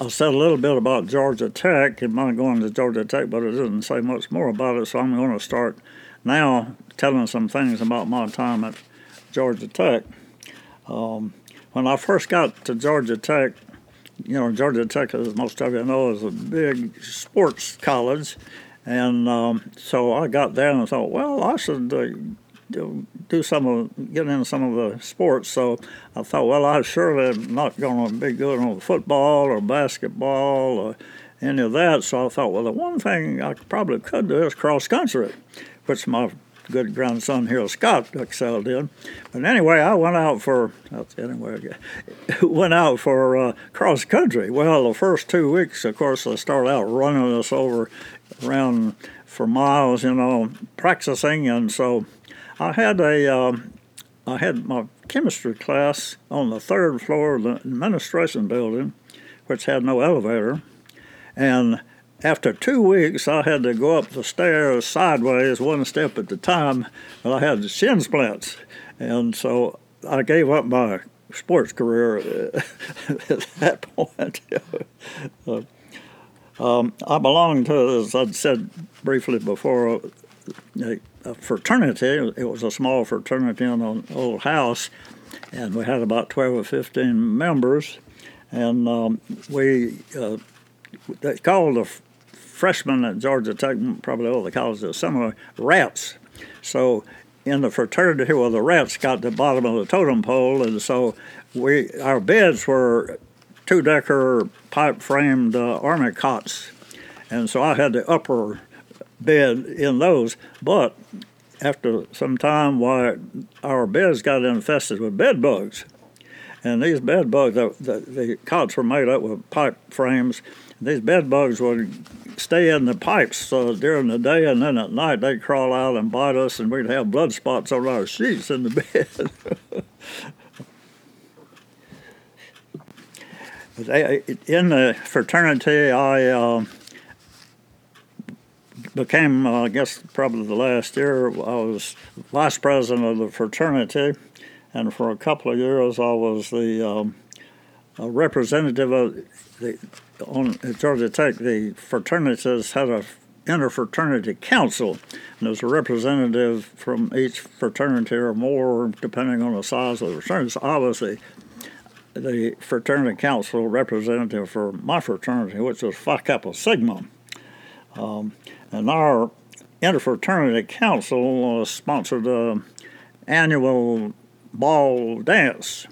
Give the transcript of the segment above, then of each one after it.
I, said a little bit about Georgia Tech and my going to Georgia Tech, but it didn't say much more about it. So I'm going to start now telling some things about my time at Georgia Tech. Um, when I first got to Georgia Tech, you know, Georgia Tech, as most of you know, is a big sports college. And um, so I got there and thought, well, I should uh, do some of, get into some of the sports. So I thought, well, I surely am not going to be good on football or basketball or any of that. So I thought, well, the one thing I probably could do is cross country, which my good grandson here, Scott, excelled in. But anyway, I went out for anyway, went out for uh, cross country. Well, the first two weeks, of course, I started out running us over around for miles, you know, practicing, and so I had a um, I had my chemistry class on the third floor of the administration building, which had no elevator, and after two weeks, I had to go up the stairs sideways, one step at a time, and I had shin splints. And so I gave up my sports career at that point. uh, um, I belonged to, as I'd said briefly before, a, fraternity. It was a small fraternity in an old house, and we had about 12 or 15 members. And um, we, uh, they called the freshmen at Georgia Tech, probably all the colleges similar, rats. So in the fraternity where the rats got the bottom of the totem pole, and so we our beds were two decker pipe framed uh, army cots, and so I had the upper bed in those. But after some time, why our beds got infested with bed bugs, and these bed bugs, the, the, the cots were made up with pipe frames. These bed bugs would stay in the pipes uh, during the day, and then at night they'd crawl out and bite us, and we'd have blood spots on our sheets in the bed. in the fraternity, I uh, became, uh, I guess, probably the last year, I was vice president of the fraternity, and for a couple of years, I was the um, representative of the on Georgia Tech, the fraternities had a interfraternity council, and there's a representative from each fraternity or more, depending on the size of the fraternity. The, the fraternity council representative for my fraternity, which was Phi Kappa Sigma. Um, and our interfraternity council uh, sponsored an annual ball dance.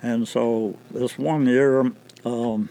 And so this one year, um,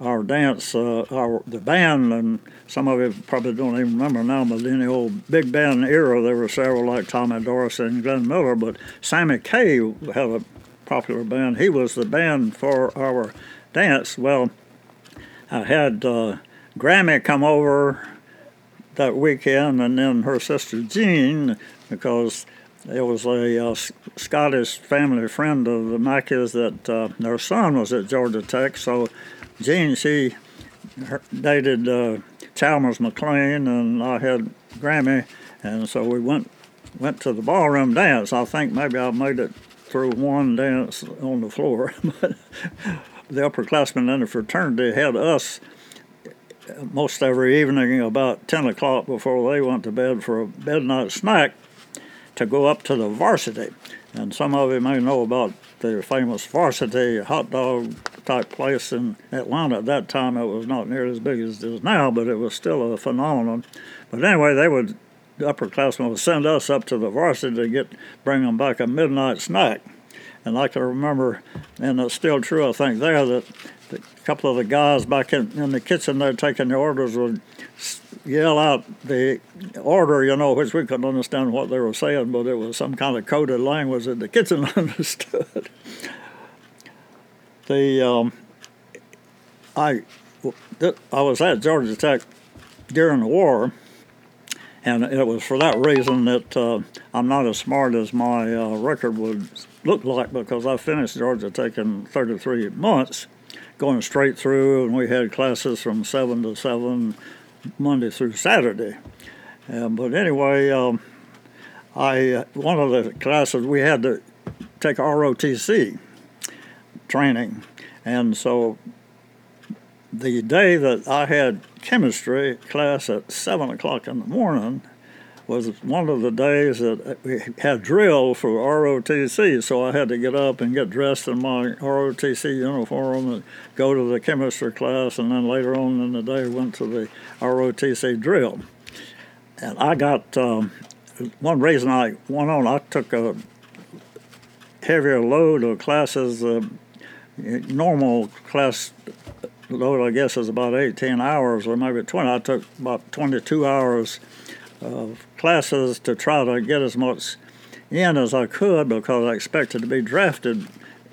our dance, uh, our the band, and some of you probably don't even remember now, but in the old big band era, there were several like Tommy Dorsey and Glenn Miller, but Sammy Kaye had a popular band. He was the band for our dance. Well, I had uh, Grammy come over that weekend, and then her sister Jean, because it was a uh, Scottish family friend of the Mackies that uh, their son was at Georgia Tech, so Jean, she dated uh, Chalmers McLean, and I had Grammy, and so we went went to the ballroom dance. I think maybe I made it through one dance on the floor, but the upperclassmen in the fraternity had us most every evening about 10 o'clock before they went to bed for a midnight snack to go up to the varsity. And some of you may know about the famous varsity hot dog type place in Atlanta. At that time, it was not near as big as it is now, but it was still a phenomenon. But anyway, they would the upperclassmen would send us up to the varsity to get bring them back a midnight snack. And I can remember, and it's still true, I think, there that a couple of the guys back in, in the kitchen there taking the orders would yell out the order, you know, which we couldn't understand what they were saying, but it was some kind of coded language that the kitchen understood. the um, I I was at Georgia Tech during the war, and it was for that reason that uh, I'm not as smart as my uh, record would look like because I finished Georgia Tech in 33 months, going straight through, and we had classes from seven to seven Monday through Saturday. Uh, but anyway, um, I one of the classes we had to take ROTC training, and so the day that I had chemistry class at seven o'clock in the morning was one of the days that we had drill for ROTC, so I had to get up and get dressed in my ROTC uniform and go to the chemistry class, and then later on in the day went to the ROTC drill. And I got um, one reason I went on. I took a heavier load of classes. Uh, normal class load, I guess, is about 18 hours or maybe 20. I took about 22 hours of classes to try to get as much in as I could because I expected to be drafted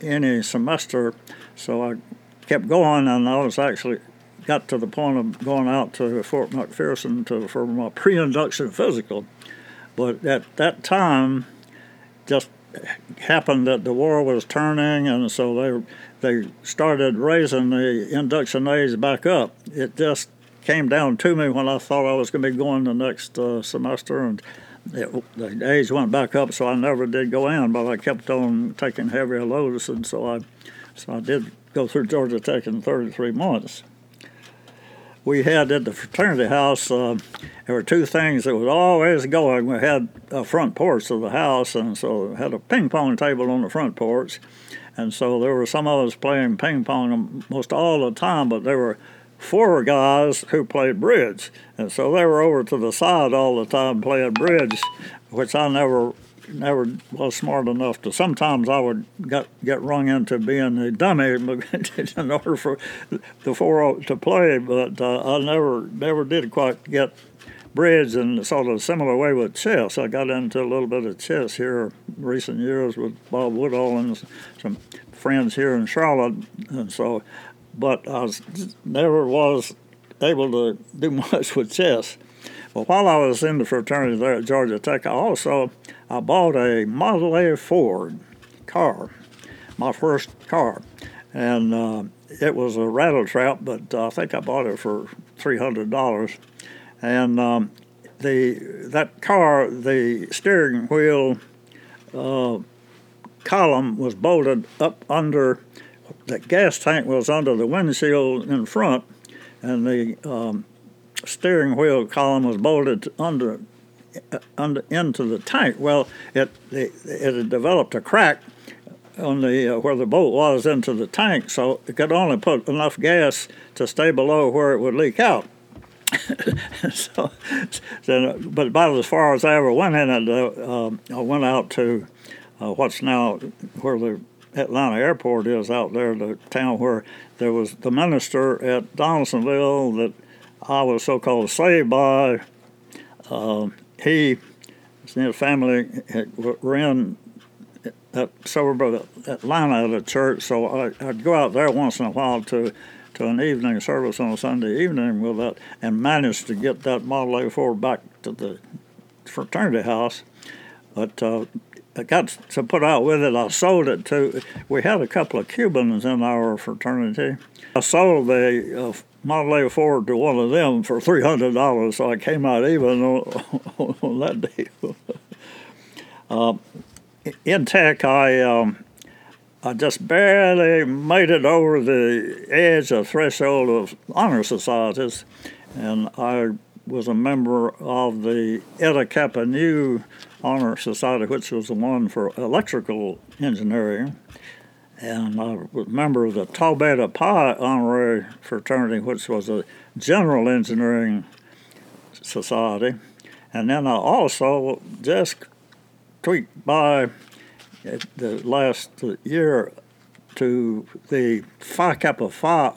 any semester. So I kept going, and I was actually got to the point of going out to Fort McPherson to, for my pre-induction physical. But at that time, just happened that the war was turning, and so they they started raising the induction age back up. It just came down to me when I thought I was going to be going the next uh, semester, and it, the age went back up, so I never did go in. But I kept on taking heavier loads, and so I so I did go through Georgia Tech in 33 months. We had at the fraternity house. Uh, there were two things that was always going. We had a front porch of the house, and so had a ping pong table on the front porch, and so there were some of us playing ping pong most all the time. But there were four guys who played bridge, and so they were over to the side all the time playing bridge, which I never never was smart enough to. Sometimes I would get get rung into being a dummy in order for the four to play, but uh, I never never did quite get bridge in sort of a similar way with chess. I got into a little bit of chess here recent years with Bob Woodall and some friends here in Charlotte, and so, but I was, never was able to do much with chess. But while I was in the fraternity there at Georgia Tech, I also I bought a Model A Ford car, my first car, and uh, it was a rattle trap, but uh, I think I bought it for three hundred dollars. And um, the that car, the steering wheel uh, column was bolted up under the gas tank was under the windshield in front, and the um, steering wheel column was bolted under, uh, under into the tank. Well, it, it, it had developed a crack on the uh, where the bolt was into the tank, so it could only put enough gas to stay below where it would leak out. so, so, but about as far as I ever went in it, uh, um, I went out to uh, what's now where the Atlanta airport is out there, the town where there was the minister at Donalsonville that I was so called saved by. Uh, he, his family that suburb of Atlanta at a church, so I, would go out there once in a while to to an evening service on a Sunday evening with that, and managed to get that Model A Ford back to the fraternity house. But uh, got to put out with it. I sold it to. We had a couple of Cubans in our fraternity. I sold the uh, Model A Ford to one of them for three hundred dollars, so I came out even on, on that deal. uh, in tech, I um, I just barely made it over the edge of threshold of honor societies, and I was a member of the Eta Kappa Nu Honor Society, which was the one for electrical engineering. And I was a member of the Tau Beta Pi Honorary Fraternity, which was a general engineering society. And then I also just tweaked by the last year to the Phi Kappa Phi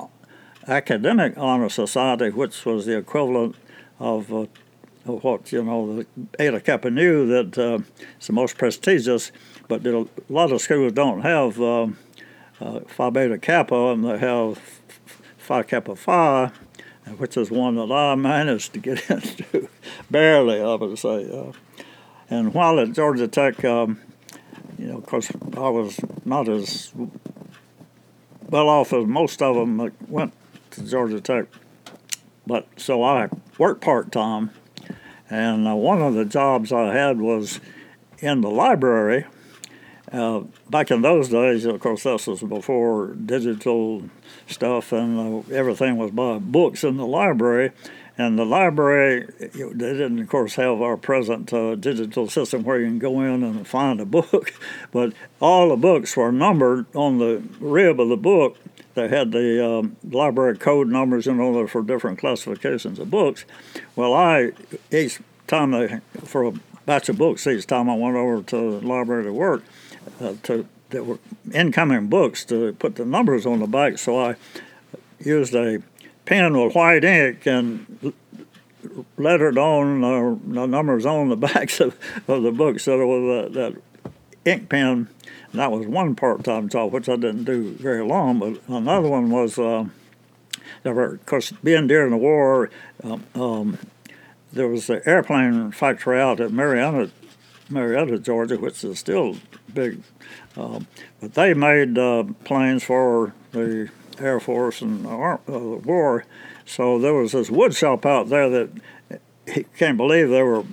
Academic Honor Society, which was the equivalent of uh, what you know the Eta Kappa Nu that uh, is the most prestigious, but a lot of schools don't have uh, uh, Phi Beta Kappa, and they have Phi Kappa Phi, which is one that I managed to get into barely, I would say. Uh, and while at Georgia Tech, um, you know, of course, I was not as well off as most of them that went to Georgia Tech, but so I worked part time and uh, one of the jobs I had was in the library, uh, back in those days, of course, this was before digital stuff, and uh, everything was by books in the library. And the library, they didn't, of course, have our present uh, digital system where you can go in and find a book, but all the books were numbered on the rib of the book. They had the um, library code numbers, you know, for different classifications of books. Well, I each time they, for a batch of books, each time I went over to the library to work, uh, to that were incoming books to put the numbers on the back. So I used a pen with white ink and lettered on uh, the numbers on the backs of, of the books. So there was that ink pen. that was one part-time job, which I didn't do very long. But another one was, uh, of course, being during the war, um, um, there was an airplane factory out at Marietta, Marietta, Georgia, which is still big. Uh, but they made uh, planes for the Air Force and uh, the war. So there was this wood shop out there that he can't believe there were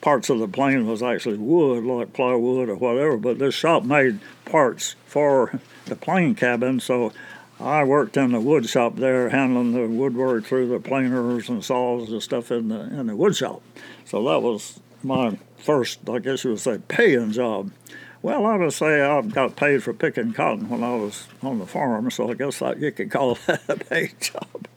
parts of the plane was actually wood, like plywood or whatever. But this shop made parts for the plane cabin. So I worked in the wood shop there, handling the woodwork through the planers and saws and stuff in the in the wood shop. So that was my first, I guess you would say, paying job. Well, I would say I got paid for picking cotton when I was on the farm, so I guess that, you could call that a paid job.